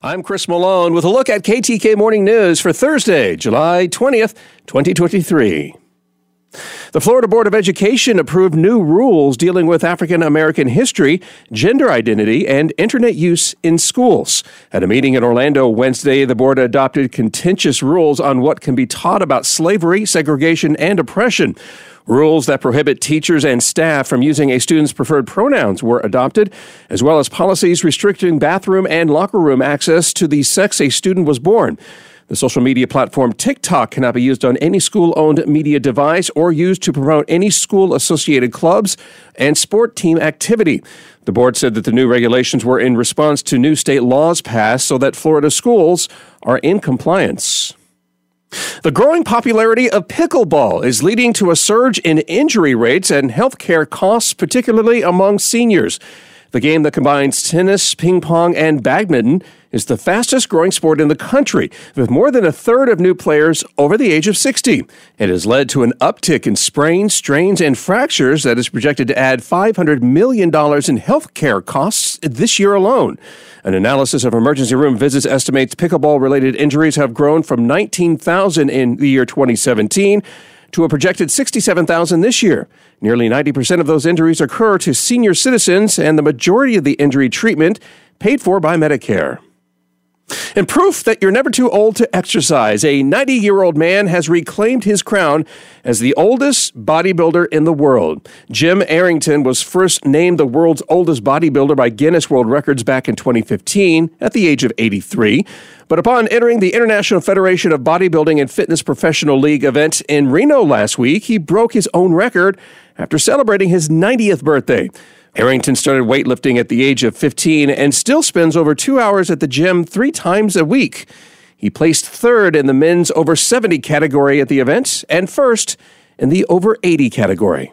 I'm Chris Malone with a look at KTK Morning News for Thursday, July 20th, 2023. The Florida Board of Education approved new rules dealing with African American history, gender identity, and internet use in schools. At a meeting in Orlando Wednesday, the board adopted contentious rules on what can be taught about slavery, segregation, and oppression. Rules that prohibit teachers and staff from using a student's preferred pronouns were adopted, as well as policies restricting bathroom and locker room access to the sex a student was born. The social media platform TikTok cannot be used on any school owned media device or used to promote any school associated clubs and sport team activity. The board said that the new regulations were in response to new state laws passed so that Florida schools are in compliance. The growing popularity of pickleball is leading to a surge in injury rates and healthcare costs, particularly among seniors. The game that combines tennis, ping pong, and badminton is the fastest growing sport in the country, with more than a third of new players over the age of 60. It has led to an uptick in sprains, strains, and fractures that is projected to add $500 million in healthcare costs this year alone. An analysis of emergency room visits estimates pickleball related injuries have grown from 19,000 in the year 2017 to a projected 67,000 this year. Nearly 90% of those injuries occur to senior citizens, and the majority of the injury treatment paid for by Medicare. In proof that you're never too old to exercise, a 90 year old man has reclaimed his crown as the oldest bodybuilder in the world. Jim Arrington was first named the world's oldest bodybuilder by Guinness World Records back in 2015 at the age of 83. But upon entering the International Federation of Bodybuilding and Fitness Professional League event in Reno last week, he broke his own record after celebrating his 90th birthday. Arrington started weightlifting at the age of 15 and still spends over two hours at the gym three times a week. He placed third in the men's over 70 category at the event and first in the over 80 category.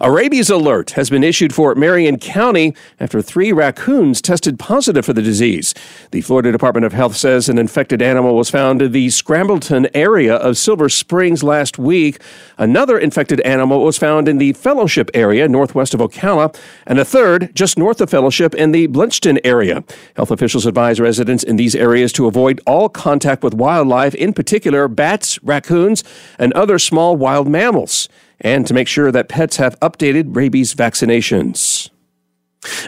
A rabies alert has been issued for Marion County after three raccoons tested positive for the disease. The Florida Department of Health says an infected animal was found in the Scrambleton area of Silver Springs last week. Another infected animal was found in the Fellowship area northwest of Ocala, and a third just north of Fellowship in the Blunston area. Health officials advise residents in these areas to avoid all contact with wildlife, in particular bats, raccoons, and other small wild mammals and to make sure that pets have updated rabies vaccinations.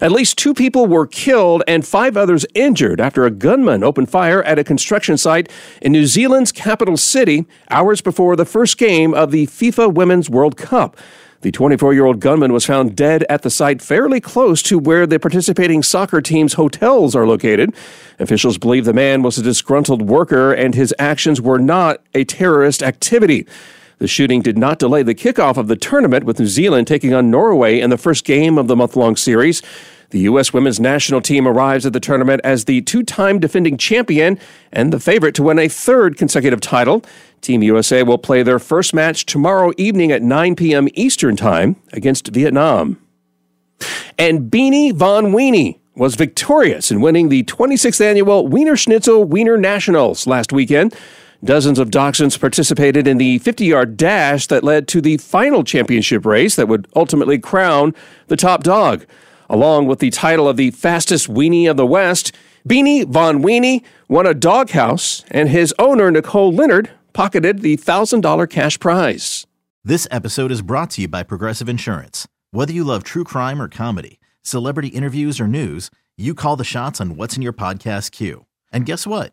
At least two people were killed and five others injured after a gunman opened fire at a construction site in New Zealand's capital city hours before the first game of the FIFA Women's World Cup. The 24 year old gunman was found dead at the site fairly close to where the participating soccer team's hotels are located. Officials believe the man was a disgruntled worker and his actions were not a terrorist activity. The shooting did not delay the kickoff of the tournament, with New Zealand taking on Norway in the first game of the month long series. The U.S. women's national team arrives at the tournament as the two time defending champion and the favorite to win a third consecutive title. Team USA will play their first match tomorrow evening at 9 p.m. Eastern Time against Vietnam. And Beanie Von Weenie was victorious in winning the 26th annual Wienerschnitzel Wiener Nationals last weekend. Dozens of dachshunds participated in the 50 yard dash that led to the final championship race that would ultimately crown the top dog. Along with the title of the fastest weenie of the West, Beanie Von Weenie won a doghouse, and his owner, Nicole Leonard, pocketed the $1,000 cash prize. This episode is brought to you by Progressive Insurance. Whether you love true crime or comedy, celebrity interviews or news, you call the shots on what's in your podcast queue. And guess what?